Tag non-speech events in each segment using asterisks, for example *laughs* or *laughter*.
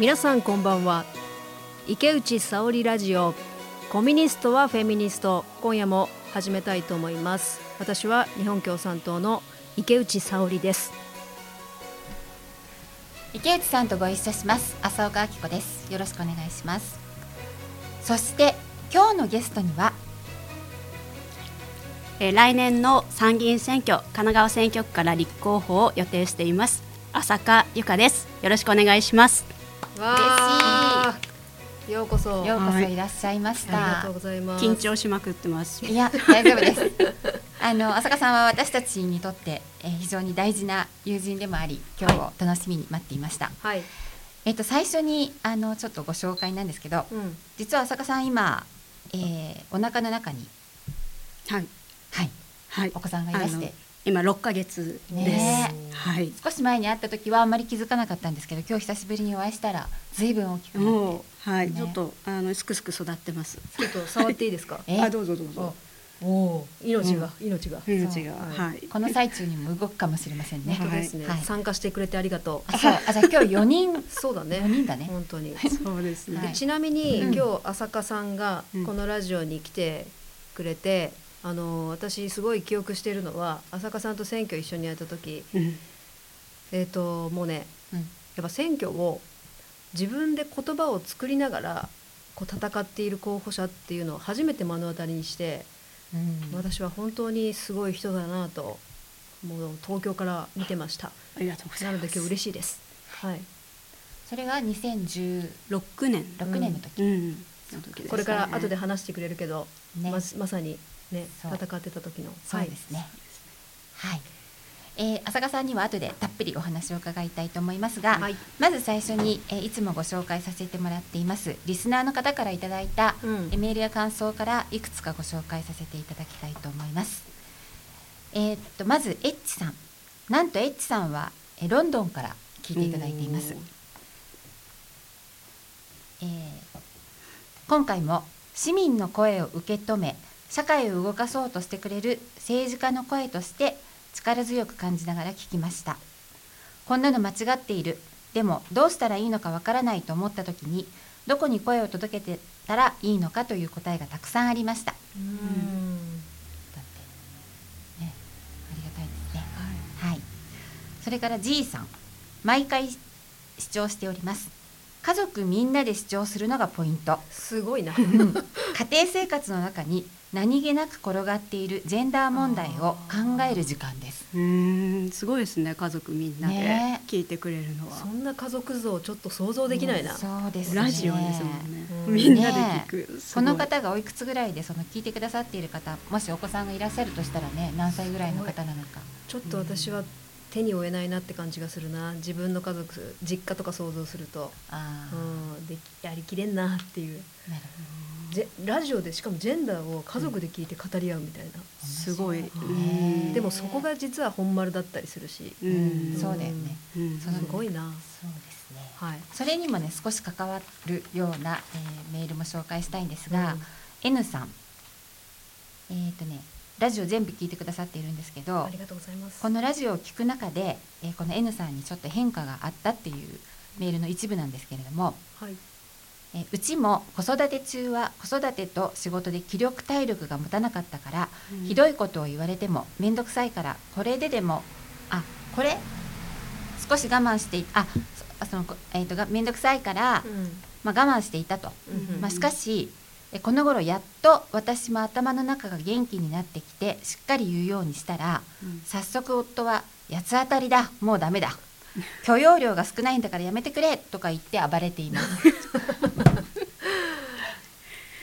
皆さんこんばんは。池内沙織ラジオ。コミュニストはフェミニスト。今夜も始めたいと思います。私は日本共産党の池内沙織です。池内さんとご一緒します。浅岡明子です。よろしくお願いします。そして今日のゲストにはえー来年の参議院選挙神奈川選挙区から立候補を予定しています浅香由香です。よろしくお願いしますわー。ようこそ。ようこそいらっしゃいました。ありがとうございます。緊張しまくってます。いや大丈夫です。*laughs* あの浅香さんは私たちにとって、えー非常に大事な友人でもあり今日を楽しみに待っていました、はい、えっと最初にあのちょっとご紹介なんですけどうん、実は浅香さん今、えーお腹の中にはい。はい。はい。お子さんがいらして今6ヶ月です、ね。はい。少し前に会った時はあんまり気づかなかったんですけど今日久しぶりにお会いしたらずいぶん大きくなって。もうはい、ね。ちょっとあのすくすく育ってます。ちょっと触っていいですか？*laughs* え？あどうぞどうぞ。おお命が、命が。命がそう。はい。この最中にも動くかもしれませんね。本当ですね、はい。参加してくれてありがとう。あ、そう、あ、じゃあ *laughs* 今日四人、そうだね。四人だね。本当に。そうですね、はい。ちなみに、うん。今日浅香さんがうん。このラジオに来てくれて、あの私すごい記憶しているのは浅香さんと選挙一緒にやった時。うん。えっ、ともうねうん、やっぱ選挙を自分で言葉を作りながらこう戦っている候補者っていうのを初めて目の当たりにして、うん、私は本当にすごい人だなともう東京から見てました。ありがとうござないのます。で今日嬉しいです。はい。それが二千十6年。の時。うん。の時ですね。これから後で話してくれるけど、ね。ままさにね戦ってた時のそうですね。はい。えー、浅香さんには後でたっぷりお話を伺いたいと思いますが、はいまず最初に、えー、いつもご紹介させてもらっていますリスナーの方からいただいた、うんえーメールや感想からいくつかご紹介させていただきたいと思います。えーっとまずエッチさん、なんとエッチさんは、えーロンドンから聞いていただいています。えー今回も市民の声を受け止め社会を動かそうとしてくれる政治家の声として力強く感じながら聞きました。こんなの間違っている。でもどうしたらいいのかわからないと思った時にどこに声を届けてたらいいのかという答えがたくさんありました。だってね。ありがたいですね。はい。それから G さん、毎回視聴しております。家族みんなで視聴するのがポイント。すごいな。家庭生活の中に何気なく転がっているジェンダー問題を考える時間です。うーんすごいですね家族みんなでね。聞いてくれるのは、そんな家族像ちょっと想像できないな、そうですね。ラジオですもんね、うん。みんなで聞く、すごいこの方がおいくつぐらいでその聞いてくださっている方、もしお子さんがいらっしゃるとしたらね、何歳ぐらいの方なのか。ちょっと私は手に負えないなって感じがするな。自分の家族実家とか想像すると、ああ、うん、できやりきれんなっていう。なるジェラジオでしかもジェンダーを家族で聞いて語り合うみたいな、すごい、ねうんでもそこが実は本丸だったりするし、うん。ん。そうだよね。うん。すごいな。そうですね。はい。それにもね少し関わるような、えーメールも紹介したいんですが、うん。N さん。えっ、とねラジオ全部聞いてくださっているんですけどありがとうございます。このラジオを聞く中で、えーこの N さんにちょっと変化があったっていうメールの一部なんですけれども、はいえーうちも子育て中は子育てと仕事で気力体力が持たなかったから、うん。ひどいことを言われても面倒くさいからこれででもあこれ少し我慢していあそそのこえー、とが面倒くさいから、うん。まあ、我慢していたと、うん。まあ、しかしえこの頃やっと私も頭の中が元気になってきてしっかり言うようにしたらうん。早速夫は「八つ当たりだもうダメだ許容量が少ないんだからやめてくれ」とか言って暴れています。*laughs*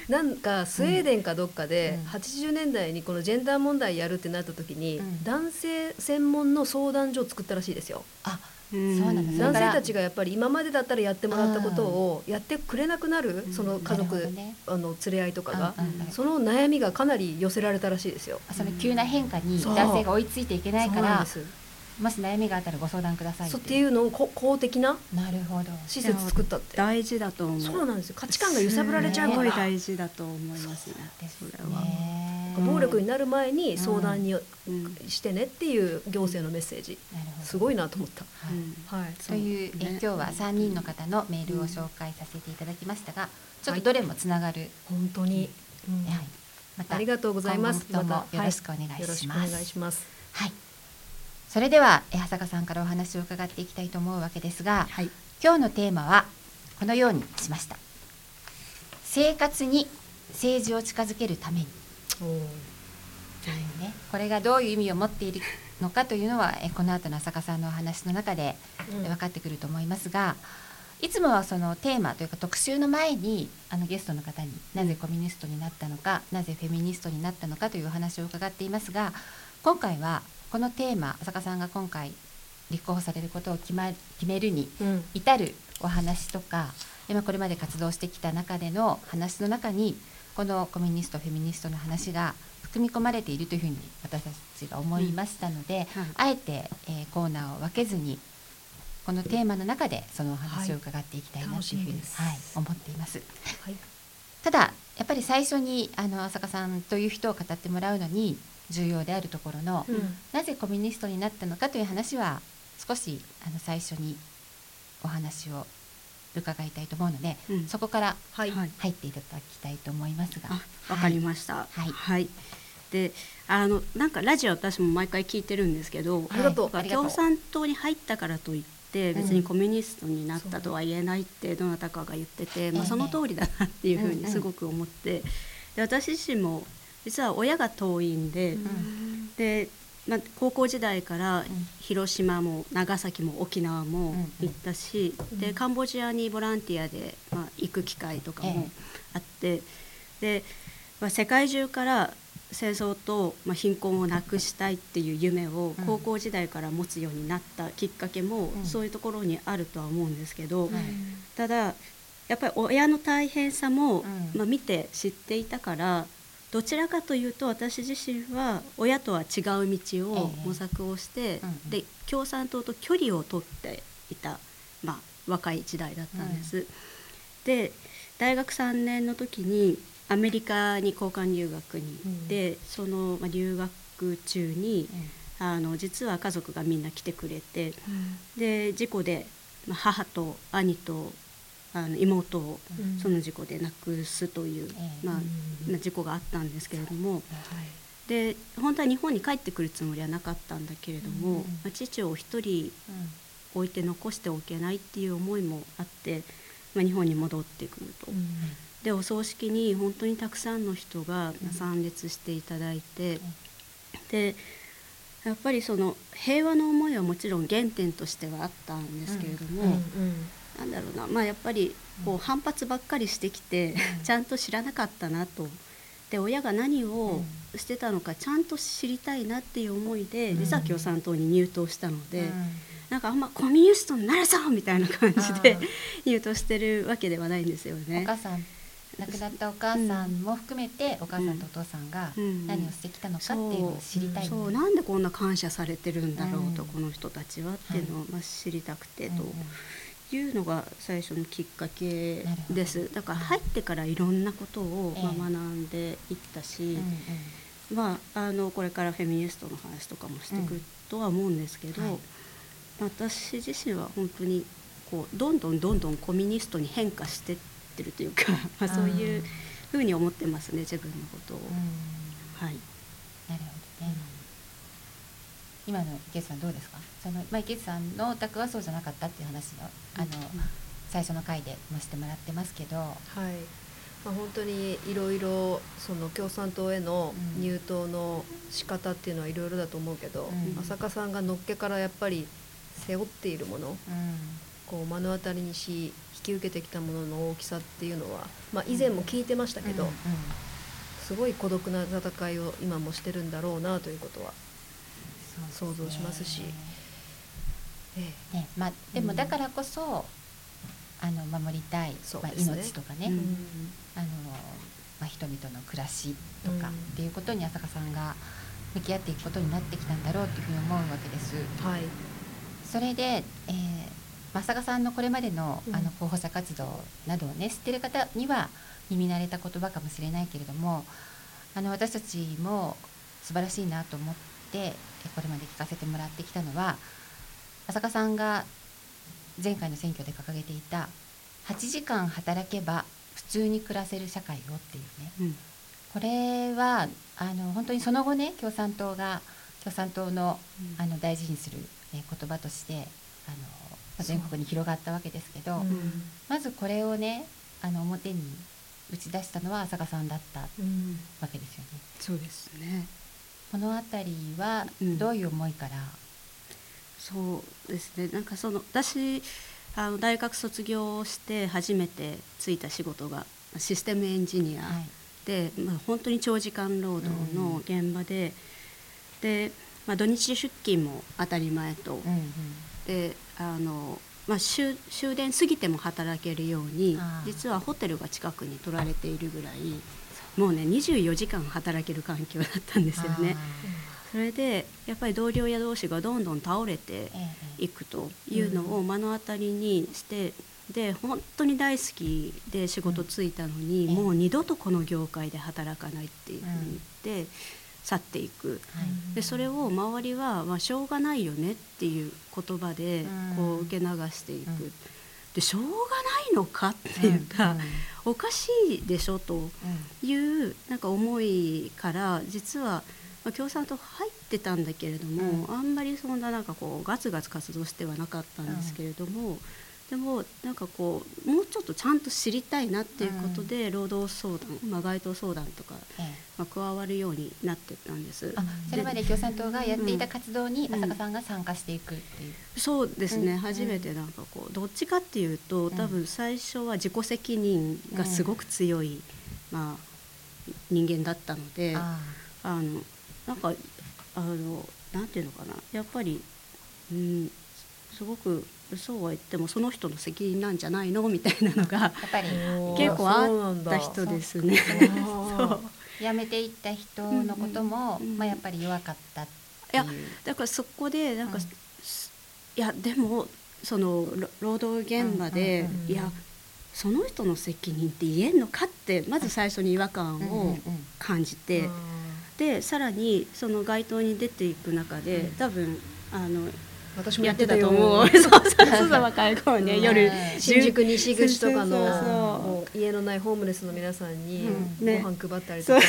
なんかスウェーデンかどっかでうん。80年代にこのジェンダー問題やるってなった時にうん。男性専門の相談所を作ったらしいですよ。あうん。そうなんですね男性たちがやっぱり今までだったらやってもらったことをやってくれなくなるうん。その家族あの連れ合いとかがうんうん。うんその悩みがかなり寄せられたらしいですよ。その急な変化に男性が追いついていけないからもし悩みがあったらご相談くださいそうっていうのをこ公的ななるほど。施設作ったって。大事だと思う。そうなんですよ。価値観が揺さぶられちゃうからすごい大事だと思いますね。それは。暴力になる前に相談にうんしてねっていう行政のメッセージ、すごいなと思った。うんはい、という、え今日は3人の方のメールを紹介させていただきましたが、ちょっとどれもつながる、本当に、うん。はい、またありがとうございます。今後ともまた。よろしくお願いします。よろしくお願いします。はい。それでは、え長坂さんからお話を伺っていきたいと思うわけですが、はい今日のテーマはこのようにしました。生活に政治を近づけるために。いうね、これがどういう意味を持っているのかというのはえこの後の浅香さんのお話の中でうん分かってくると思いますが、いつもはそのテーマというか特集の前にあのゲストの方になぜコミュニストになったのか、なぜフェミニストになったのかというお話を伺っていますが今回はこのテーマ浅香さんが今回立候補されることを決,、ま、決めるにうん。至るお話とか今これまで活動してきた中での話の中にこのコミュニストフェミニストの話が含み込まれているというふうに私たちが思いましたので、うん。はい。あえて、えーコーナーを分けずにこのテーマの中でそのお話を伺っていきたいなというふうに、楽しみです。はい、思っています。はい。ただやっぱり最初にあの浅香さんという人を語ってもらうのに重要であるところの、うん。なぜコミュニストになったのかという話は少しあの最初にお話を伺いたいと思うので、うん。そこからはい、はい。入っていただきたいと思いますが。あわかりました。はい。で、あのなんかラジオ私も毎回聞いてるんですけど、ありがとうなんかありがとう。共産党に入ったからといってうん。別にコミュニストになったとは言えないってどなたかが言ってて、まええ。あその通りだなっていうふううんうん。にすごく思って、で私自身も実は親が党員で、ん。で、まあ、高校時代からん。広島も長崎も沖縄もうん行ったし、うん。でカンボジアにボランティアで、まあ、行く機会とかもあって、で、まあ、世界中から戦争と、まあ、貧困をなくしたいっていう夢をうん。高校時代から持つようになったきっかけも、うん。そういうところにあるとは思うんですけど、はい。ただやっぱり親の大変さも、うん。まあ、見て知っていたからどちらかというと私自身は親とは違う道をええ。模索をして、うんうん。で共産党と距離を取っていた、まあ、若い時代だったんです。で大学3年の時にアメリカに交換留学に行って、その、まあ、留学中にあの実は家族がみんな来てくれてで事故で、まあ、母と兄とあの妹をうん。その事故で亡くすという、ええ。まあ事故があったんですけれどもはいで本当は日本に帰ってくるつもりはなかったんだけれども、うんまあ父を一人置いて残しておけないっていう思いもあって、まあ、日本に戻ってくると。でお葬式に本当にたくさんの人がうん。参列していただいて、でやっぱりその平和の思いはもちろん原点としてはあったんですけれども、うんなんだろうな、まあ、やっぱりこう反発ばっかりしてきて、うん。*laughs* ちゃんと知らなかったなと。で親が何をしてたのかちゃんと知りたいなっていう思いで、うん。実は共産党に入党したので、うん。なんかあんまコミュニストになるぞみたいな感じでうん。*laughs* 入党してるわけではないんですよおね。母さん亡くなったお母さんも含めて、お母さんとお父さんがうん。何をしてきたのかっていうのを知りたい、そう。なんでこんな感謝されてるんだろうと、うん。この人たちはっていうのを、まあ、知りたくてうんうん。というのが最初のきっかけです。だから入ってからいろんなことを、学んでいったし、うんうん。まあ、あのこれからフェミニストの話とかもしていくとは思うんですけど、はい。私自身は本当にこうどんどんどんどんコミュニストに変化してってるというか、まあ、そういうふうに思ってますね自分のことを。うん。はい。なるほどね。今の池内さんどうですか？そのまあ池内さんのお宅はそうじゃなかったっていう話をあの、*laughs* 最初の回でもしてもらってますけど、はい。まあ、本当にいろいろその共産党へのうん。入党の仕方っていうのはいろいろだと思うけど、うん。浅香さんがのっけからやっぱり背負っているものうん。こう目の当たりにし引き受けてきたものの大きさっていうのは、まあ、以前も聞いてましたけど、うん。うん。すごい孤独な戦いを今もしてるんだろうなということは、想像しますし。ええ。ね、まあでもだからこそ、あの守りたい、まあ、命とかね、うん。あのまあ人々の暮らしとかうん。っていうことに浅香さんが向き合っていくことになってきたんだろうというふうに思うわけです。はい。それで、えー、まあ浅香さんのこれまでの,、うん。あの候補者活動などをね知ってる方には耳慣れた言葉かもしれないけれどもあの私たちも素晴らしいなと思ってえこれまで聞かせてもらってきたのは浅香さんが前回の選挙で掲げていた8時間働けば普通に暮らせる社会をっていうね。うん。これはあの本当にその後ね共産党が共産党のあの大事にする、え言葉としてあの、まあ全国に広がったわけですけど、う。ん。まずこれをねあの表に打ち出したのは浅香さんだったわうん。けですよね。そうですねこの辺りはうん。どういう思いから、そうですね。なんかその私あの大学卒業して初めてついた仕事がシステムエンジニアはい。で、まあ、本当に長時間労働の現場で、で、まあ、土日出勤も当たり前と、うんうん。であの、まあ、終終電過ぎても働けるように実はホテルが近くに取られているぐらいもうね24時間働ける環境だったんですよね。それでやっぱり同僚や同士がどんどん倒れていくというのを目の当たりにして、で本当に大好きで仕事ついたのに、うん。もう二度とこの業界で働かないっていうふうに言って去っていく。はい。でそれを周りは、まあ、しょうがないよねっていう言葉でうん。こう受け流していく、しょうがないのかっていうか、んん。おかしいでしょとうん。いうなんか思いから実は、まあ、共産党入ってたんだけれども、うあんまりそんななんかこうガツガツ活動してはなかったんですけれども、でもなんかこうもうちょっとちゃんと知りたいなっていうことで、労働相談、まあ、街頭相談とか、ええ。まあ、加わるようになってったんです。あそれまで共産党がやっていたうん活動にうん。浅香さんが参加していくっていう。そうですね、うん。初めてなんかこうどっちかっていうと多分最初は自己責任がすごく強い、まあ、人間だったので、あ。あのなんかあのなんていうのかな。やっぱり、うん、すごくそうは言ってもその人の責任なんじゃないの？みたいなのがーやっぱり。結構あった人ですね。*laughs* 辞めていった人のことも、うんうんまあ、やっぱり弱かったいやだからそこでなんか、うん。すいやでもそのろ労働現場で、うんうんうんいやその人の責任って言えんのかってまず最初に違和感うんうんを感じて、でさらにその街頭に出ていく中で、うん。多分あの私もやってたやってたよと思 *laughs* う。そうそうそう若い頃ね、うん夜新宿西口とかの家のないホームレスの皆さんにご飯配ったりとか、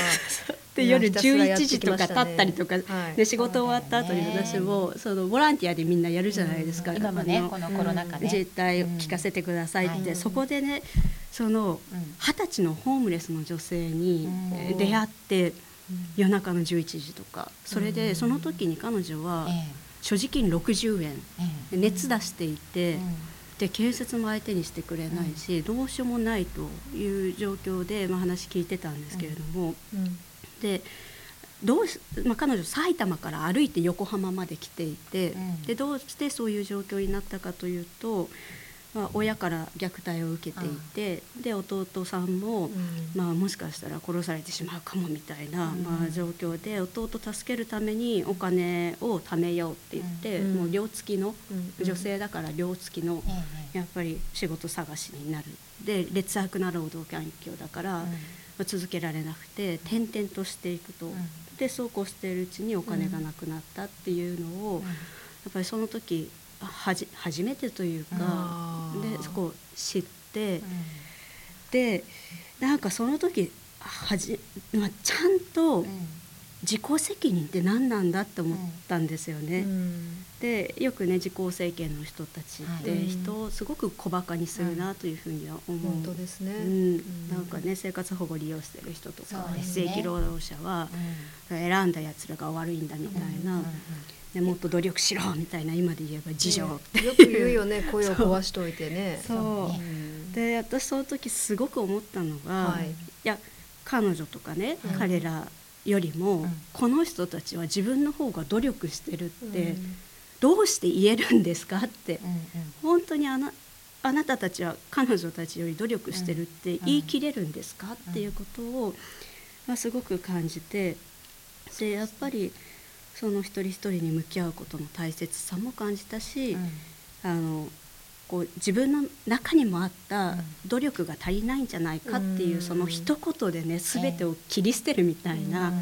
で夜ひたすらやっ11時とか経ったりとか、はい。で仕事終わった後に私もそのボランティアでみんなやるじゃないですか、今もねこのコロナ禍で、自治体を聞かせてくださいって、うんそこでねそのうん。二十歳のホームレスの女性に出会って夜中の11時とか。それうん。でその時に彼女はえ所持金60円。ええで熱出していて、うん。で警察も相手にしてくれないし、どうしようもないという状況で、まあ、話聞いてたんですけれども、うん。でどうし、まあ、彼女埼玉から歩いて横浜まで来ていて、うん。でどうしてそういう状況になったかというと、まあ、親から虐待を受けていて、で弟さんも、うん。まあ、もしかしたら殺されてしまうかもみたいな、うん。まあ、状況で弟を助けるためにお金を貯めようって言って、うん。もう寮付きの、うん。女性だから寮付きの、ええやっぱり仕事探しになる。で劣悪な労働環境だから、まあ続けられなくて転々としていくと、うん。でそうこうしているうちにお金がなくなったっていうのを、うん。やっぱりその時あはじ初めてというか、でそこを知って、うん。でなんかその時はじ、まあ、ちゃんとうん。自己責任って何なんだって思ったんですよね。うん。でよくね自公政権の人たちってはい。人をすごく小バカにするなというふうには思う、本当ですね、うん、なんかね生活保護利用してる人とか非正規労働者は選んだやつらが悪いんだみたいな、ね、もっと努力しろみたいな今で言えば自助って、ねよく言うよね声を壊しといてね。そう。で私その時すごく思ったのが、はい。いや彼女とかね、うん彼らよりも、うん。この人たちは自分の方が努力してるって、うん。どうして言えるんですかって。うんうん。本当にあなあなたたちは彼女たちより努力してるって言い切れるんですか、っていうことを、まあ、すごく感じてでやっぱりその一人一人に向き合うことの大切さも感じたし、うん。あのこう自分の中にもあった努力が足りないんじゃないかっていう、うん。その一言でね全てを切り捨てるみたいな、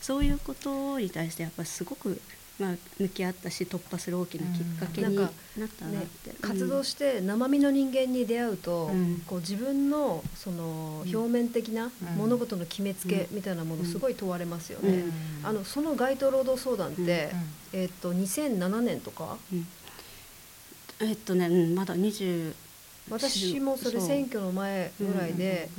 そういうことに対してやっぱりすごく、まあ、向き合ったし突破する大きなきっかけになったなって、ね、活動して生身の人間に出会うと、うん。こう自分のその表面的な物事の決めつけみたいなものすごい問われますよね。うん。あのその街頭労働相談って、うん。えっと2007年とか？うん。えっとね、うんまだ20私もそれ選挙の前ぐらいで、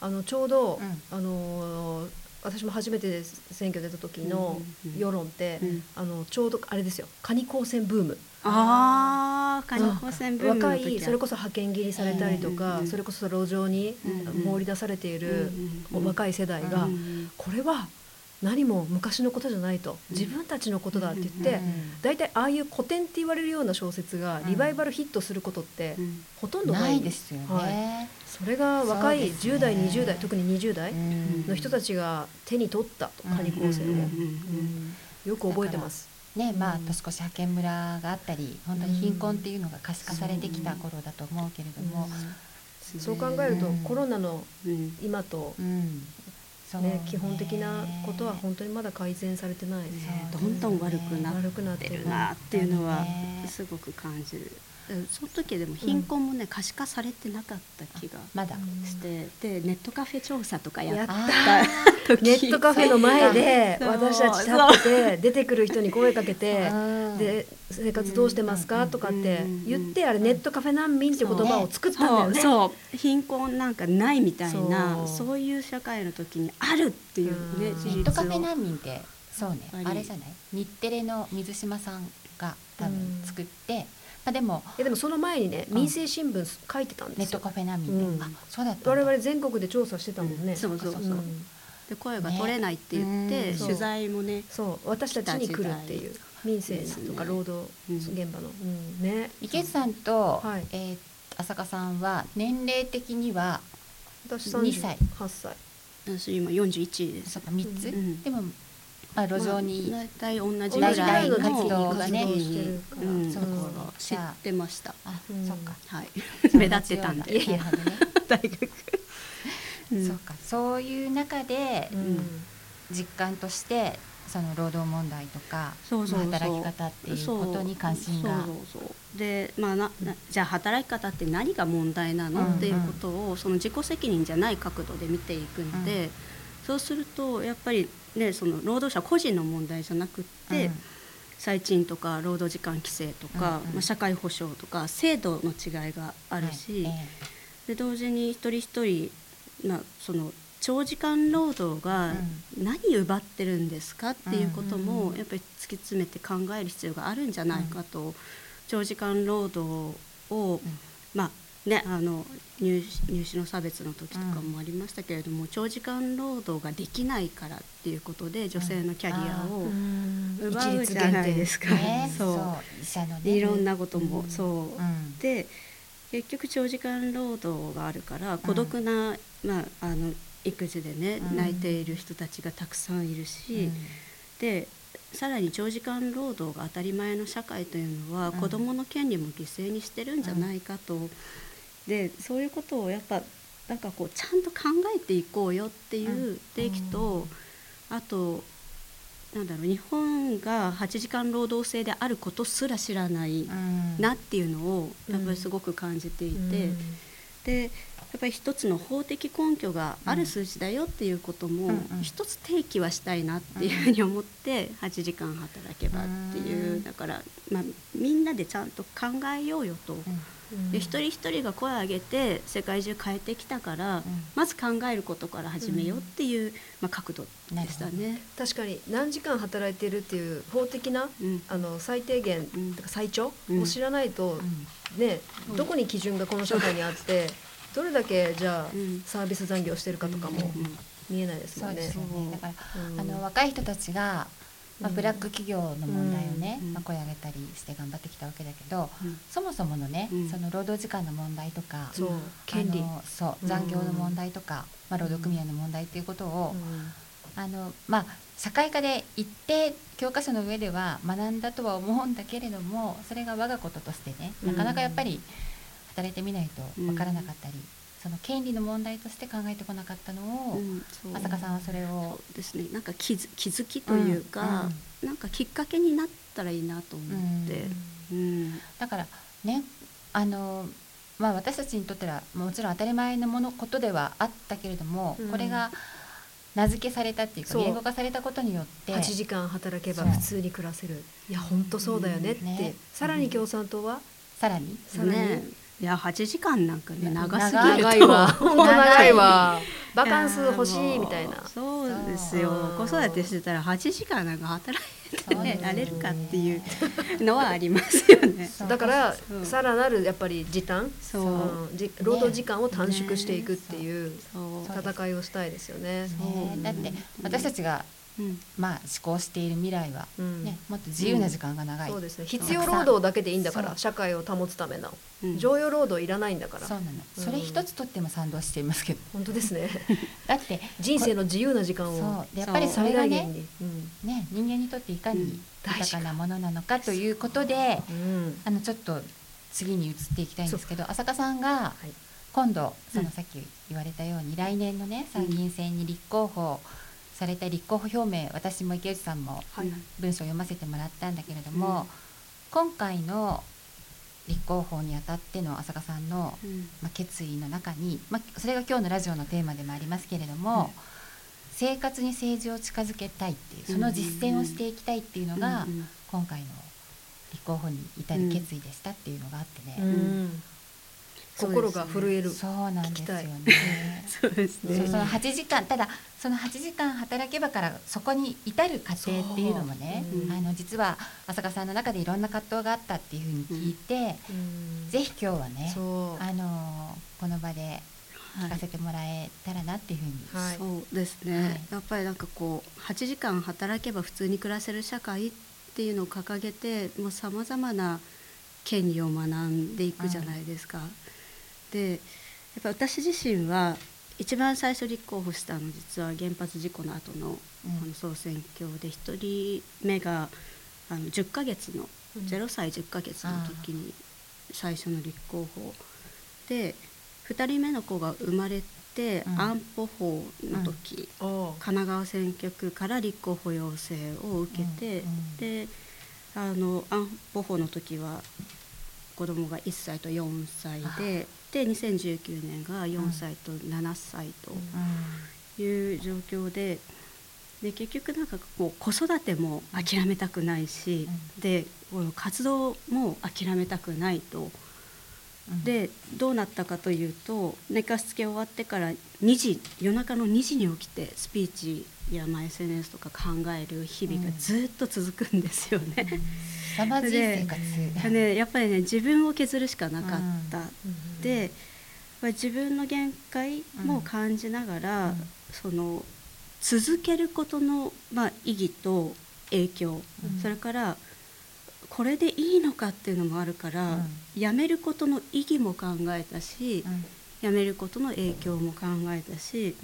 あのちょうど、うん。あのー私も初めて選挙出た時のうんうんうん。世論って、うん。あのちょうどあれですよ。カニ光線ブーム。ああ、カニ光線ブームの若時いそれこそ派遣切りされたりとか、うんそれこそ路上にうん放り出されているうんうん若い世代が、うん。これは何も昔のことじゃないと。うん。自分たちのことだって言って、うん大体ああいう古典って言われるような小説がうんリバイバルヒットすることってうん。ほとんどなないいですよはい。ね。それが若いそうですね。10代20代特に20代うん。の人たちが手に取ったとうんカニ光線を、よく覚えてます。ねまあ、うん。年越し派遣村があったり本当に貧困っていうのが可視化されてきた頃だと思うけれども、そう考えるとうん。コロナのうん。今とうんそうね基本的なことは本当にまだ改善されてない。そうどんどん悪くなっててるるなっていうのはねすごく感じる。その時でも貧困もね可視化されてなかった気がまだ、して、でネットカフェ調査とかやっやったあ時 *laughs* ネットカフェの前で私たち立ってて出てくる人に声かけて *laughs* ーで生活どうしてますか？とかって言ってあれうんネットカフェ難民って言葉を作ったんだよね。そう。そう。貧困なんかないみたいなそそうういう社会の時にあるっていうねうん。事実を。ネットカフェ難民ってそうね。あれじゃない？日テレの水島さんが多うん。分作って、まあ、でも。えでもその前にねうん。民生新聞書いてたんですよ。ネットカ。フェ難民って、うん。あそうだった我々全国で調査してたもんね。そうそうそううん。で声が取れないって言って、ね。取材もねそう。私たちに来るっていう民生とか労働現場の、うん。ね。池内さんと、はい。えー浅香さんは年齢的には私2歳。38歳。私今41です。そうか3つ、うん。でも、まあ、路上に、まあ、大体同じ同ぐらいの活動がね。うん。そう。う。ん知ってました。あ、うんそっか。はい。目立ってたんで。同じようななるほどね。*laughs* 大学、うん。そうか。そういう中でうん。実感としてその労働問題とか働き方っていうことに関心が。そうそうそう。でまあななじゃあ働き方って何が問題なの、うんっていうことをその自己責任じゃない角度で見ていくので、うんそうするとやっぱりねその労働者個人の問題じゃなくって、うん。最賃とか労働時間規制とか、うんうん。まあ、社会保障とか制度の違いがあるし、はい。えで同時に一人一人、まあ、その長時間労働が何奪ってるんですかっていうこともやっぱり突き詰めて考える必要があるんじゃないかと、長時間労働を、まあね、あの入入試の差別の時とかもありましたけれども、長時間労働ができないからっていうことで女性のキャリアを奪うじゃないですか。ね、そう。そう。いろんなことも、うん。そう、うん。で結局長時間労働があるから孤独な、まあ、あの育児でね、うん。泣いている人たちがたくさんいるし、でさらに長時間労働が当たり前の社会というのは、うん。子どもの権利も犠牲にしてるんじゃないかと、でそういうことをやっぱなんかこうちゃんと考えていこうよっていう提起と、あとなんだろう日本が8時間労働制であることすら知らないうん。なっていうのをやっぱりすごく感じていて、でやっぱり一つの法的根拠がある数字だよっていうことも一つ提起はしたいなっていうふうに思って8時間働けばっていううん。だから、まあ、みんなでちゃんと考えようよと。で一人一人が声を上げて世界中変えてきたから、まず考えることから始めようっていう、まあ、角度でしたね。確かに何時間働いてるっていう法的なうん。あの最低限最長うん。を知らないとねうん。どこに基準がこの社会にあってどれだけじゃあうん。サービス残業してるかとかもうん見えないですもね。そうんですよ。ね。だから、うん。あの若い人たちが、まあ、うん。ブラック企業の問題をね、うんまあ、声を上げたりして頑張ってきたわけだけど、うん。そもそものね、うん。その労働時間の問題とかそう。権利。そううん。残業の問題とか、まあ、労働組合の問題っていうことを、あのまあ社会科で一定教科書の上では学んだとは思うんだけれどもそれが我がこととしてねなかなかやっぱり働いてみないと分からなかったり、その権利の問題として考えてこなかったのを、そう。浅香さんはそれをそうですね。なんか気づ気づきというか、なんかきっかけになったらいいなと思って、うん。だからねあのまあ私たちにとってはもちろん当たり前のものことではあったけれども、うん。これが名付けされたっていうか言語化されたことによって8時間働けば普通に暮らせる。いや本当そうだよねって、ね。さらに共産党は、さらに。さらに、ねいや8時間なんかね長すぎる長い長いわ。と本当長いわ。*laughs* バカンス欲しいみたいな。そうですよ。子育てしてたら8時間なんか働いてねられるかっていうのはありますよね。だからさらなるやっぱり時短。そう。労働時間を短縮していくっていう戦いをしたいですよね。ね。だって私たちがうん。まあ思考している未来は、うん。ねもっと自由な時間が長い、そうですね。必要労働だけでいいんだから社会を保つための。うん。常用労働いらないんだから。そうなの。それ一つとっても賛同していますけど。本当ですね。*laughs* だって人生の自由な時間そをやっぱりそれが最大限ねね人間にとっていかにうん。豊かなものなのかということで、うんあのちょっと次に移っていきたいんですけど浅香さんがはい。今度そうん。のさっき言われたように来年のね参議院選に立候補された立候補表明私も池内さんもはい。文章を読ませてもらったんだけれども、今回の立候補にあたっての浅香さんの、うん。まあ、決意の中に、まあ、それが今日のラジオのテーマでもありますけれども、生活に政治を近づけたいっていうその実践をしていきたいっていうのが、うん。今回の立候補に至る決意でしたっていうのがあってね、うん心が震えるそうなんですよね。そうですね。その8時間ただその8時間働けばからそこに至る過程っていうのもね、あの実は浅香さんの中でいろんな葛藤があったっていうふうに聞いて、うん。ぜひ今日はねあのこの場で聞かせてもらえたらなっていうふうに、はい。そうですね、はい。やっぱりなんかこう8時間働けば普通に暮らせる社会っていうのを掲げてもうさまざまな権利を学んでいくじゃないですか。でやっぱ私自身は一番最初立候補したの実は原発事故の後の,、うん。あの総選挙で1人目があの10ヶ月の、うん。0歳10ヶ月の時に最初の立候補で2人目の子が生まれて、うん。安保法の時、神奈川選挙区から立候補要請を受けて、であの安保法の時は子供が1歳と4歳でで2019年が4歳と7歳という状況で。で結局なんかこう子育ても諦めたくないし、で活動も諦めたくないと。うん。でどうなったかというと寝かしつけ終わってから2時夜中の2時に起きてスピーチやまあ SNS とか考える日々がずっと続くんですよね。凄まじい生活、で *laughs* やっぱりね自分を削るしかなかった。うんでまあ自分の限界も感じながら、うん。その続けることの、まあ、意義と影響、うん。それからこれでいいのかっていうのもあるから、うん。やめることの意義も考えたし、うん。やめることの影響も考えたし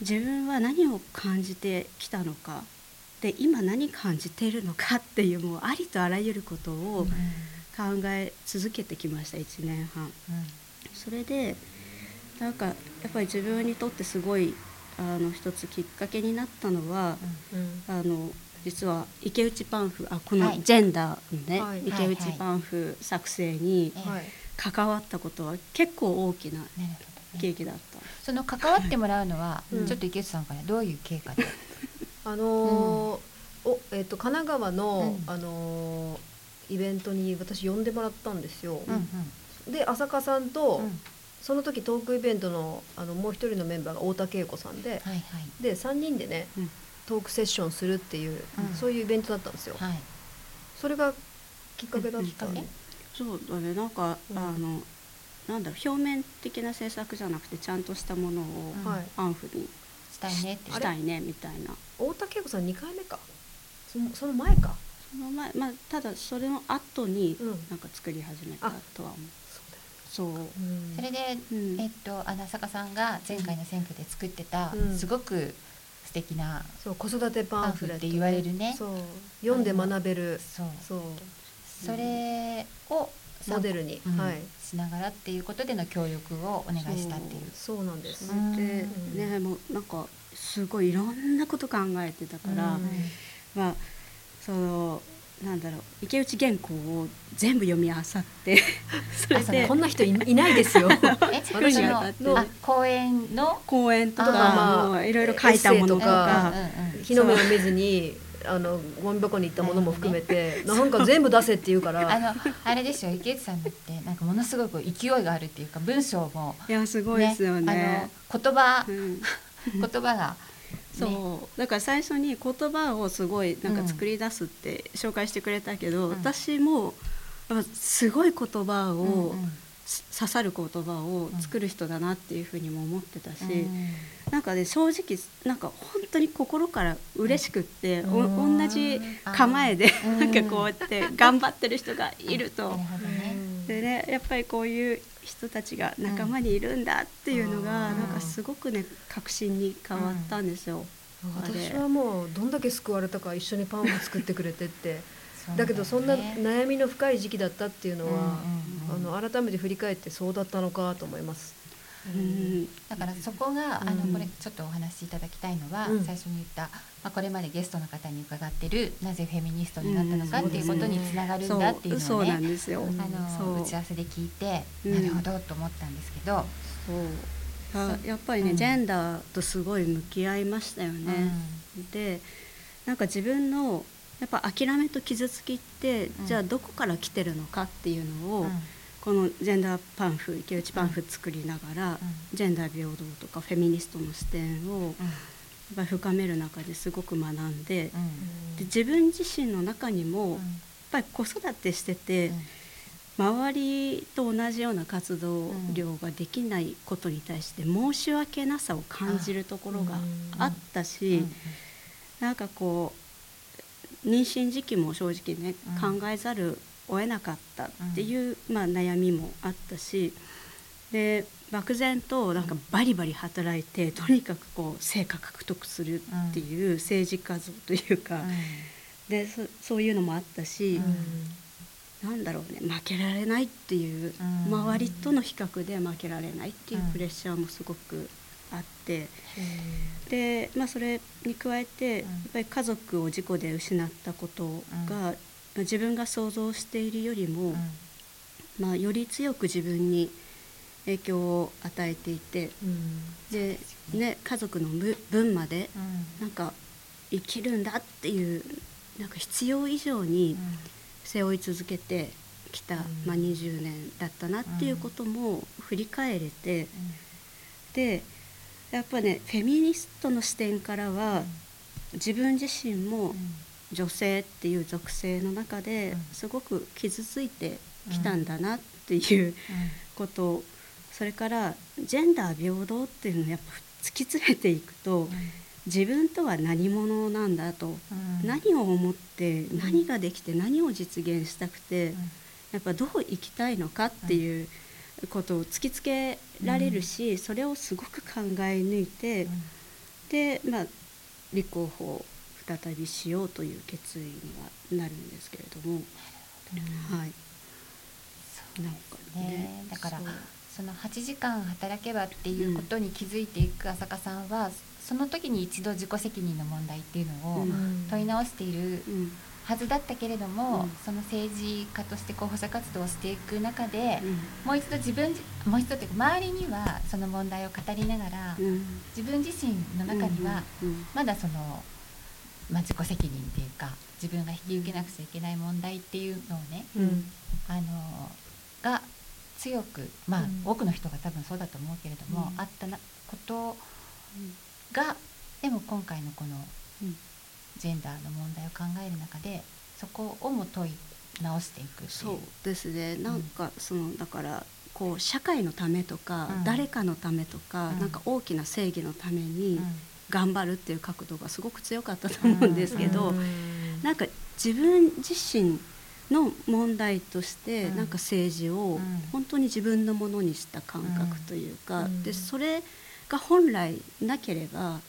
自分は何を感じてきたのかで今何感じているのかっていうもうありとあらゆることを考え続けてきました1年半。それでなんかやっぱり自分にとってすごいあの一つきっかけになったのは、うん。あの実は池内パンフあこはい。のジェンダーのね、はい。池内パンフ作成に関わったことは結構大きな契機だった。その関わってもらうのは、うん。ちょっと池内さんからどういう経過で、*laughs* あのーおえっと神奈川のうん。あのーイベントに私呼んでもらったんですよ。うんで浅香さんと、うん。その時トークイベントのあのもう一人のメンバーが太田恵子さんで、はいはい。で3人でねうん。トークセッションするっていう、うん。そういうイベントだったんですよ。はい。それがきっかけだっうんたきっかけ？そうだねなんか、うん。あのなんだろう表面的な制作じゃなくてちゃんとしたものをうん。はい。パンフに。したいねしたいねみたいな。太田恵子さん2回目か。そのその前かその前まあただそれの後にうん。なんか作り始めたとは思う。そうだよそう。それで、うん。えっとあの浅香さんが前回の選挙で作ってた、うん。すごく素敵なそう子育てパンフレット、って言われるね。そう。読んで学べる。そう。そう。それをモデルに、うん。はい。しながらっていうことでの協力をお願いしたっていう。そう。そうなんです、う。ん。でねもうなんかすごいいろんなこと考えてたから、うん。まあそのなんだろう池内原稿を全部読み漁って *laughs* それでこんな人いいないですよ。*laughs* え作るにそあたって。のあ公演の？講演とかいろいろ書いたものとか日の目を見ずにあのゴミ箱に行ったものも含めて、なんか全部出せって言うから。あのあれですよ。池内さんだってなんかものすごく勢いがあるっていうか文章も。いやすごいですよね。あの言葉うん。*laughs* 言葉が、ね、そう。だから最初に言葉をすごいなんか作り出すって紹介してくれたけど、うん。私もすごい言葉を、うんうん。す刺さる言葉を作る人だなっていうふうにも思ってたし、うん。なんかね正直なんか本当に心から嬉しくって、おうん。同じ構えでうん。なんかこうやって頑張ってる人がいると。*laughs* でねやっぱりこういう人たちが仲間にいるんだっていうのが、うん。なんかすごくね確信に変わったんですよ。私はもうどんだけ救われたか一緒にパンを作ってくれてって。だけどそんなね悩みの深い時期だったっていうのは、あの改めて振り返ってそうだったのかと思います。うん。だからそこが、あのうんこれちょっとお話しいただきたいのは、うん。最初に言った、まあ、これまでゲストの方に伺ってるなぜフェミニストになったのかうんっていうことにつながるんだっていうのをね。打ち合わせで聞いて、うん。なるほどと思ったんですけど、そう。あやっぱりね、うん。ジェンダーとすごい向き合いましたよね。でなんか自分のやっぱ諦めと傷つきって、うん。じゃあどこから来てるのかっていうのを、うんこのジェンダーパンフ池内パンフ作りながら、ジェンダー平等とかフェミニストの視点をやっぱり深める中ですごく学んで,、で自分自身の中にも、やっぱり子育てしてて、周りと同じような活動量ができないことに対して申し訳なさを感じるところがあったし、なんかこう妊娠時期も正直ね、うん。考えざるを得なかったっていう、まあ、悩みもあったしで漠然となんかバリバリ働いてとにかくこう成果獲得するっていう政治家像というか、でそそういうのもあったし、なんだろうね負けられないっていう、うん。周りとの比較で負けられないっていうプレッシャーもすごくあって。で、まあ、それに加えて、やっぱり家族を事故で失ったことが、まあ自分が想像しているよりも、まあ、より強く自分に影響を与えていてで、ね、家族の分分までなんか生きるんだっていうなんか必要以上に背負い続けてきた、うん。まあ、20年だったなっていうことも振り返れて、でやっぱねフェミニストの視点からは、自分自身も女性っていう属性の中でうん。すごく傷ついてきたんだなっていうこと。それからジェンダー平等っていうのをやっぱ突き詰めていくと自分とは何者なんだと、何を思って何ができて何を実現したくて、やっぱどう生きたいのかっていうことを突きつけられるし、それをすごく考え抜いて、で、まあ、立候補を再びしようという決意にはなるんですけれども、はい。なんかねだからそう。その8時間働けばっていうことに気づいていく浅香さんは、その時に一度自己責任の問題っていうのをうん。問い直しているうん。はずだったけれども、うん。その政治家として候補者活動をしていく中で、うん。もう一度自分もう一度っていうか周りにはその問題を語りながら、うん。自分自身の中にはうん。まだその、まあ、自己責任っていうか自分が引き受けなくちゃいけない問題っていうのをね、うん。あのが強くまあ、うん。多くの人が多分そうだと思うけれども、うん。あったなことがでも今回のこのうん。ジェンダーの問題を考える中でそこをも問い直していくっていう。そうですね。なんかそのだからこう社会のためとか、うん。誰かのためとか、うん。なんか大きな正義のためにうん頑張るっていう角度がすごく強かったと思うんですけど、うん。なんか自分自身の問題として、うん。なんか政治をうん本当に自分のものにした感覚というか、うん。でそれが本来なければ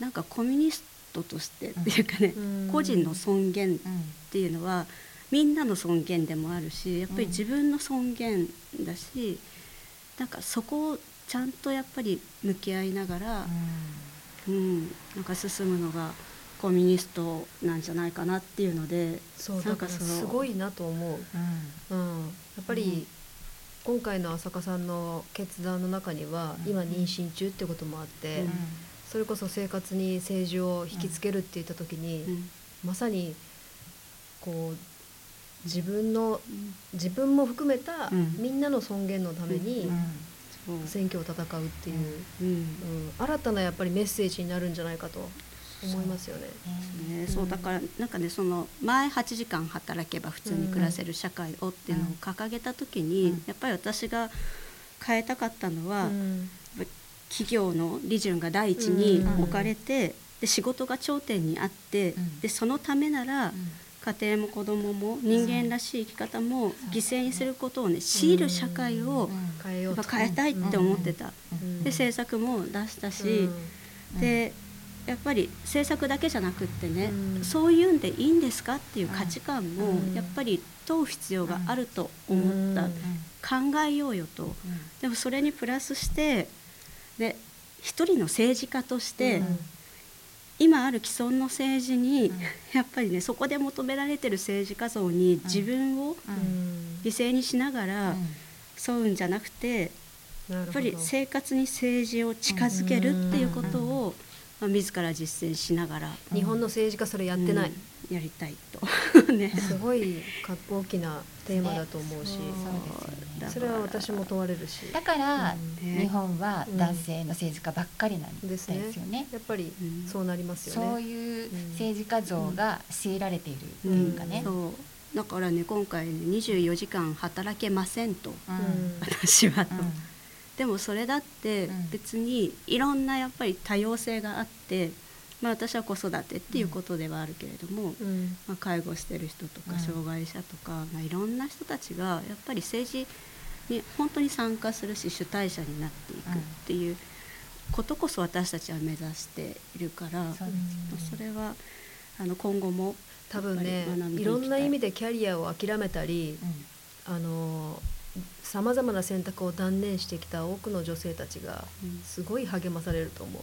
なんかコミュニストとしてっていうかね、うん。個人の尊厳っうんていうのはみんなの尊厳でもあるしやっぱり自分の尊厳だし、なんかそこをちゃんとやっぱり向き合いながら、うん、なんか進むのがコミュニストなんじゃないかなっていうのでそうだからなんかそのすごいなと思う、うん。うん、やっぱり、うん。今回の浅香さんの決断の中には、うん。今妊娠中ってこともあって、うん。それこそ生活に政治を引きつけるって言った時に、うん。まさにこう自分の自分も含めた、うん。みんなの尊厳のために選挙を戦うっていう、うん。うん。新たなやっぱりメッセージになるんじゃないかと思いますよね。ね、そうだからなんかねその前8時間働けば普通に暮らせる社会をっていうのを掲げた時に、うん。やっぱり私が変えたかったのは、うん。企業の利潤が第一にうん。置かれて、で仕事が頂点にあって、うん。でそのためなら、家庭も子供も人間らしい生き方も犠牲にすることをね強いる社会を変えたいって思ってた、うん。で政策も出したし、うん。でやっぱり政策だけじゃなくってね、うん。そういうんでいいんですかっていう価値観もうん。やっぱり問う必要があると思った、うん。考えようよと。でもそれにプラスしてで一人の政治家として、うん今ある既存の政治に、うん。やっぱりねそこで求められてる政治家像に自分を犠牲にしながら沿うんじゃなくて、ややっぱり生活に政治を近づけるっていうことを、まあ、自ら実践しながら。日本の政治家それやってない、うんやりたいと。*laughs* ね。すごいかっこ大きなテーマだと思うし、そうですよね。それは私も問われるし。だからうん。ね。日本は男性の政治家ばっかりなんでですすね。よね。やっぱりうん。そうなりますよね、そういう政治家像が強いられているってういうんかね。そう。だからね今回ね24時間働けませんと。うん。私は。と、うん。でもそれだってうん。別にいろんなやっぱり多様性があって、まあ、私は子育てっていうことではあるけれども、うん。まあ、介護してる人とかうん。障害者とか、まあ、いろんな人たちがやっぱり政治に本当に参加するし主体者になっていくっていうことこそ私たちは目指しているから、それはあの今後も多分ねいろんな意味でキャリアを諦めたりうん。あのさまざまな選択を断念してきた多くの女性たちがうん。すごい励まされると思う、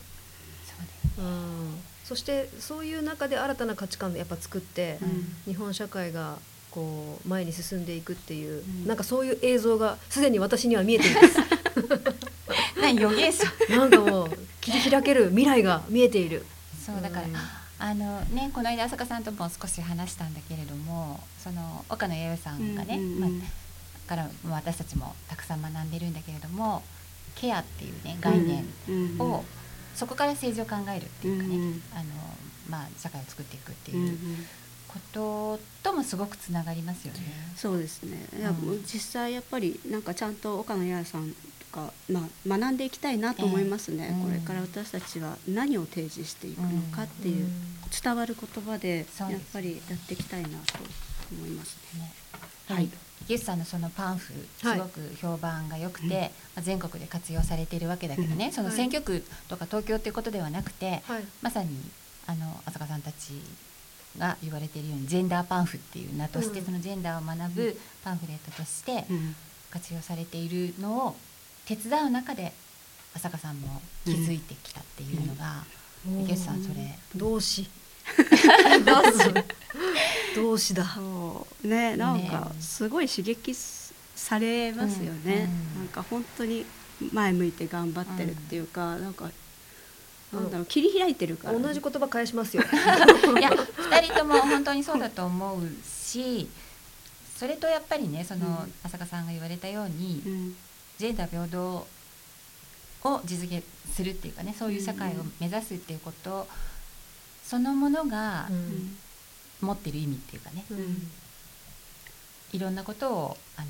そうだようん、そしてそういう中で新たな価値観をやっぱ作って、うん。日本社会がこう前に進んでいくっていう、うん。なんかそういう映像がすでに私には見えています。*laughs* 何予言者 *laughs* なんかもう切り開ける未来が見えている。そうだから、うん。あのねこの間浅香さんとも少し話したんだけれどもその岡野弥生さんがね、うんうんうん。まあ、から私たちもたくさん学んでるんだけれどもケアっていうね概念うん。を、そこから政治を考えるっていうかね、うんあのまあ、社会を作っていくっていうことともすごくつながりますよね。そうですね。いやう実際やっぱりなんかちゃんと岡野八重さんとか、まあ、学んでいきたいなと思いますね、ええこれから私たちは何を提示していくのかっていう、伝わる言葉でやっぱりやっていきたいなと思いますね。ね。はい池内さんのそのパンフすはいごく評判が良くて、まあ、全国で活用されているわけだけどね、うん。そのはい選挙区とか東京っていうことではなくて、はいまさにあの浅香さんたちが言われているようにジェンダーパンフっていう名として、うん。そのジェンダーを学ぶパンフレットとしてうん。活用されているのを手伝う中で浅香さんも気づいてきたっていうのが、池内さんそれ。同志 *laughs* 同志だ？ねなんねかすごい刺激されますよね、うんなんか本当に前向いて頑張ってるっていうか、なんかうんなんだろう切り開いてるから、同じ言葉返しますよ。*laughs* いや2人とも本当にそうだと思うしそれとやっぱりねその、うん。浅香さんが言われたように、うん。ジェンダー平等を実現するっていうかねそういう社会を目指すっていうことそのものがうん。持ってる意味っていうかね、うん。いろんなことをあの、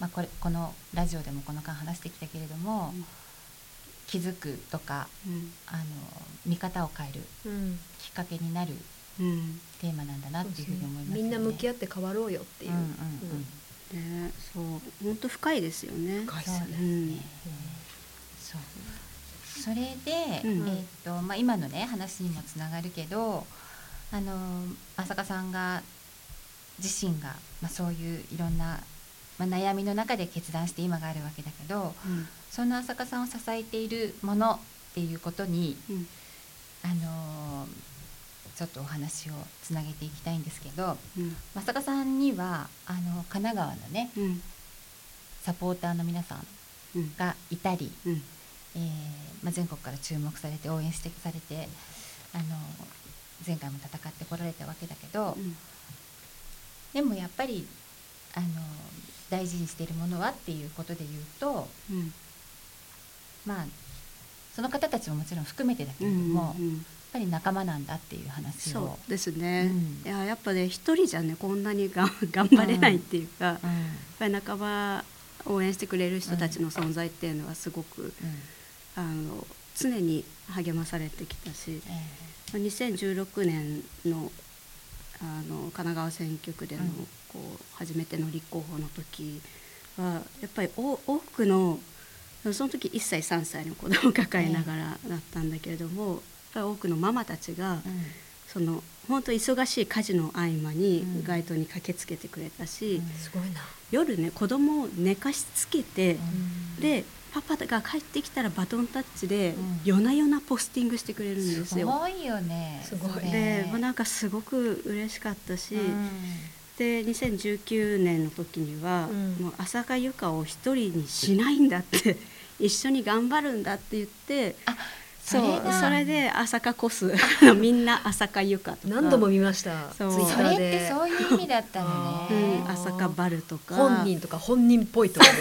まあ、これこのラジオでもこの間話してきたけれども、うん。気づくとかうん。あの見方を変えるうん。きっかけになるうん。テーマなんだなっていうふうに思いますよね。みんな向き合合って変わろうよっていう、うん。うん。ねそう。本当深いですよね。深いですね。うん。そうそれで、うん。えーっとまあ、今のね話にもつながるけどあの浅香さんが自身が、まあ、そういういろんな、まあ、悩みの中で決断して今があるわけだけどその浅香さんを支えているものっていうことに、うん。あのちょっとお話をつなげていきたいんですけどうん。浅香さんにはあの神奈川のねうん。サポーターの皆さんうん。がいたり、うんえーまあ、全国から注目されて応援してされてあの前回も戦ってこられたわけだけど、うんでもやっぱりあの大事にしているものはっていうことで言うとうん。まあその方たちももちろん含めてだけれども、やっうんうん。ぱり仲間なんだっていう話を。そうですね、うん。いややっぱね一人じゃねこんなにが *laughs* 頑張れないっていうか、やっうん。ぱり仲間応援してくれる人たちの存在っていうのはすごく、うんあの常に励まされてきたしえ2016年のあの神奈川選挙区での、うん。こう初めての立候補の時はやっぱりお多くのその時1歳3歳の子供を抱えながらだったんだけれども、やっぱり多くのママたちが、えうん。その本当忙しい家事の合間にうん。街頭に駆けつけてくれたし、うん。すごいな、夜ね子供を寝かしつけて、うん。でパパが帰ってきたらバトンタッチで、うん夜な夜なポスティングしてくれるんですすよ。ごいよね。すごいで、まあ、なんかすごく嬉しかったし、うんで2019年の時には、うんもう浅香由香を一人にしないんだって *laughs* 一緒に頑張るんだって言ってあそうそれだそれで浅香コス。*laughs* みんな浅香由香とか。何度も見ました。そう。ッそれってそういう意味だったのうねん、。浅香バルとか。本人とか本人っぽいとかね。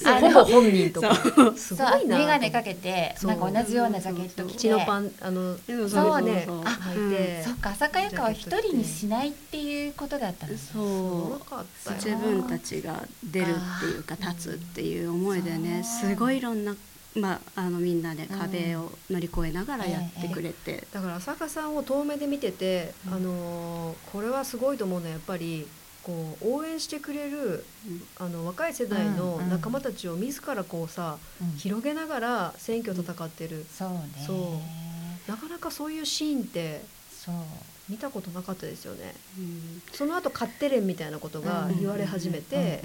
そうほぼ本人とか。すそう。ごいな眼鏡かけてそう。なんか同じようなジャケット着て。血のパンあのそうそうねそうあ履いて。そっか浅香由香を一人にしないっていうことだったのね。すそごう。自分たちが出るっていうか立つっていう思いでねそう。すごいいろんな、まあ、あのみんなでうん壁を乗り越えながらやってくれて、だから浅香さんを遠目で見てて、うん。あのーこれはすごいと思うのはやっぱりこう応援してくれるあの若い世代の仲間たちを自らこうさ、うん。広げながら選挙を戦ってる、そうね。そう。なかなかそういうシーンってそう見たことなかったですよね。うん。その後勝手連みたいなことが言われ始めて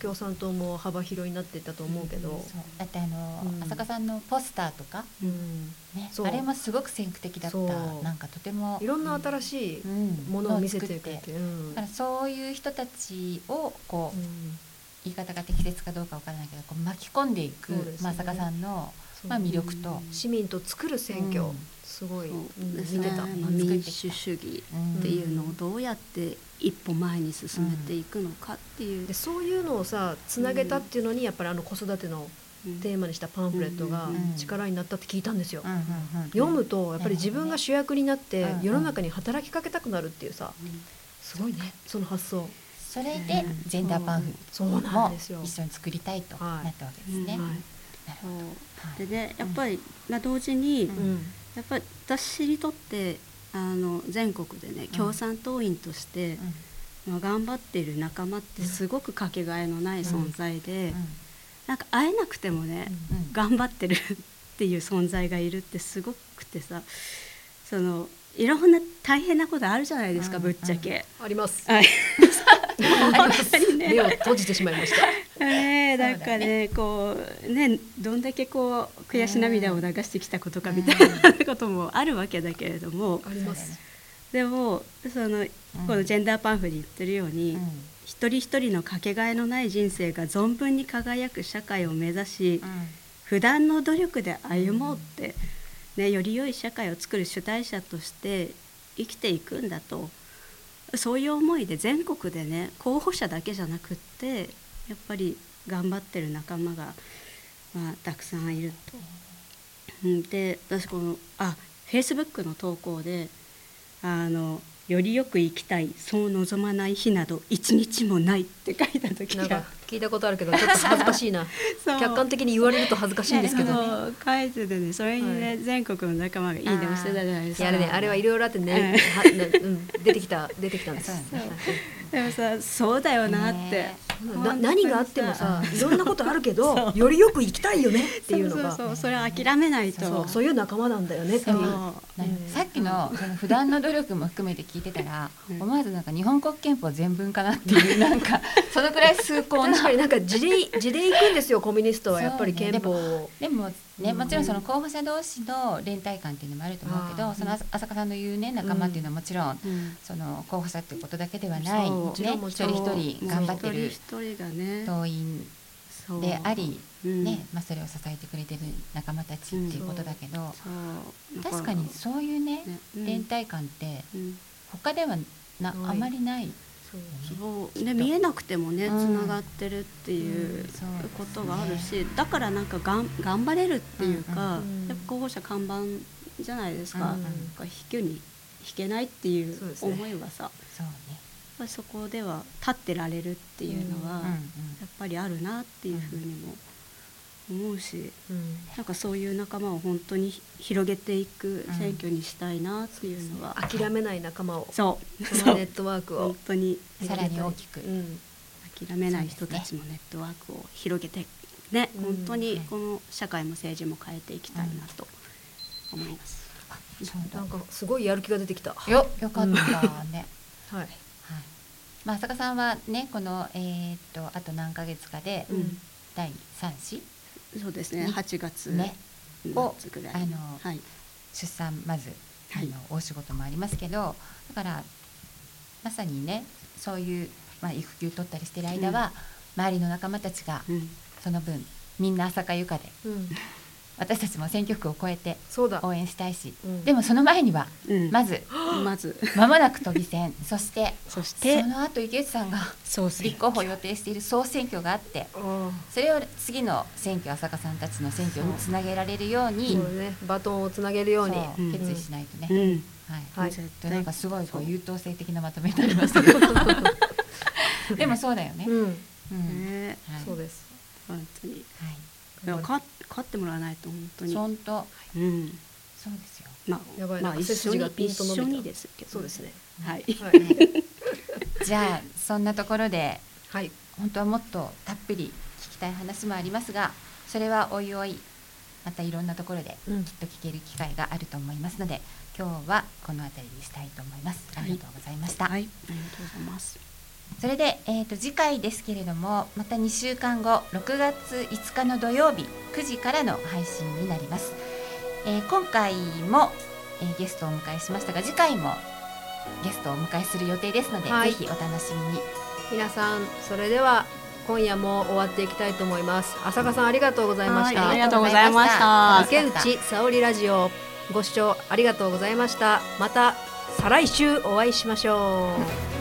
共産党も幅広になっていったと思うけど、そう。だってあの、うん。浅香さんのポスターとか、うん。ね、あれもすごく先駆的だった。なんかとてもいろんな新しいうんものを見せてくれ作ってて、うん。だからそういう人たちをこう、うん。言い方が適切かどうかわからないけどこう巻き込んでいく、ね。まあ、浅香さんの、まあ、魅力と、市民と作る選挙、うんすごい、そう。うんですね見てた、まあ、民主主義っていうのをどうやって一歩前に進めていくのかっていう。で、そういうのをさつなげたっていうのにやっぱりあの子育てのうん。テーマにしたパンフレットがうん力になったって聞いたんですよ、うんうんうん読むとやっぱり自分が主役になってうん世の中に働きかけたくなるっていうさすごいねその発想。それでうん。ジェンダーパンフそうなんも一緒に作りたいとはいなったわけですね。うんはい。なるほど。そうでねやっぱり、まあ、同時に、うんうんやっぱり私にとってあの全国でね共産党員として、まあ、頑張っている仲間ってすごくかけがえのない存在で、なんか会えなくてもね、うん。うん。頑張ってるっていう存在がいるってすごくてさそのいろんな大変なことあるじゃないですか、うんぶっちゃけ。あります。はい。本当にね。目を閉じてしまいました。ねえそうだね。なんかねこうねどんだけこう悔し涙を流してきたことかみたいなこともあるわけだけれども。あります。でもそのこのジェンダーパンフに言ってるように、うん。一人一人のかけがえのない人生が存分に輝く社会を目指し、普段の努力で歩もうって、ね、より良い社会を作る主体者として生きていくんだとそういう思いで全国でね候補者だけじゃなくってやっぱり頑張ってる仲間が、まあ、たくさんいると。で私このあフェイスブックの投稿であの「よりよく生きたいそう望まない日など一日もない」って書いた時なんかが聞いたことあるけどちょっと恥ずかしいな。*laughs* 客観的に言われると恥ずかしいんですけど、そう書いててねそれにね、はい。全国の仲間がいいねをしてたじゃないですか。いやあれねあれはいろいろあってね、うん。はなうん、出てきた出てきたんです。*laughs* でもさそうだよなって、ねな何があってもさいろんなことあるけど *laughs* よりよく生きたいよねっていうのが。そうそうそう。それは諦めないと。そうそういう仲間なんだよねっていそう。さっきのその普段の努力も含めて聞いてたら、うん。思わずなんか日本国憲法全文かなっていう *laughs* なんかそのくらい崇高な。確かになんか地で地で行くんですよコミュニストは。やっぱり憲法を。でもね、うんもちろんその候補者同士の連帯感っていうのもあると思うけど、そのあ浅香さんの言うね仲間っていうのはもちろん、うん。その候補者っていうことだけではない、ね。一人一人頑張ってる党員であり、うん。ねまあ、それを支えてくれてる仲間たちっていうことだけど、確かにそういうね連帯感ってうん。他ではなあまりない。そう。ね見えなくてもねつうん。ながってるっていうことがあるし、だからなんかがん頑張れるっていうか、うんうんやっぱ候補者看板じゃないですか、うん。うんなんか引くに引けないっていう思いはさ、そうね、そこでは立ってられるっていうのは、うんうん。やっぱりあるなっていうふうにも思うし、うん。なんかそういう仲間を本当に広げていく選挙にしたいなっていうのは、諦めない仲間を。そう。そのネットワークを。本当に。さらに大きく。うん。諦めない人たちのネットワークを広げてねうん。本当にこの社会も政治も変えていきたいなと思います。なんかすごいやる気が出てきた。よよかったね。*laughs* はい。はい。まあ浅香さんはねこのえーっとあと何ヶ月かでうん。第三子そうですね。に8月ね。をあのはい。出産まずあはい。の大仕事もありますけどだからまさにねそういうまあ育休取ったりしてる間は周りの仲間たちがうん。その分みんな朝香ゆかでうん。私たちも選挙区を超えて。応援したいし、うん。でもその前にはうん。まずまず。間もなく都議選そしてそそして？の後池内さんが立候補を予定している総選挙があってあそれを次の選挙浅香さんたちの選挙につなげられるようあ。にね。バトンをつなげるように。決意しないとね、うん。はい。はい。なん対かすごいこう優等生的なまとめになりましたけど。*laughs* でもそうだよね、うん。うん。ね。はい。そうです。本当に。い。はや勝勝ってもらわないと本当い、に。本当。うん。そうですよ。まあやばいな。まあ一緒に背筋がピンと伸びた一緒にですけどそうですね。はい。はい。*laughs* じゃあそんなところではい。本当はもっとたっぷり聞きたい話もありますがそれはおいおいまたいろんなところでうん。きっと聞ける機会があると思いますので今日はこの辺りにしたいと思います。ありがとうございました、はい。ありがとうございますそれで、えー、と次回ですけれどもまた2週間後6月5日の土曜日9時からの配信になります、えー今回も、えーゲストをお迎えしましたが次回もゲストをお迎えする予定ですので、はい。ぜひお楽しみに。皆さんそれでは今夜も終わっていきたいと思います。浅香さんありがとうございました、はいありがとうございました。池内沙織ラジオご視聴ありがとうございました。また再来週お会いしましょう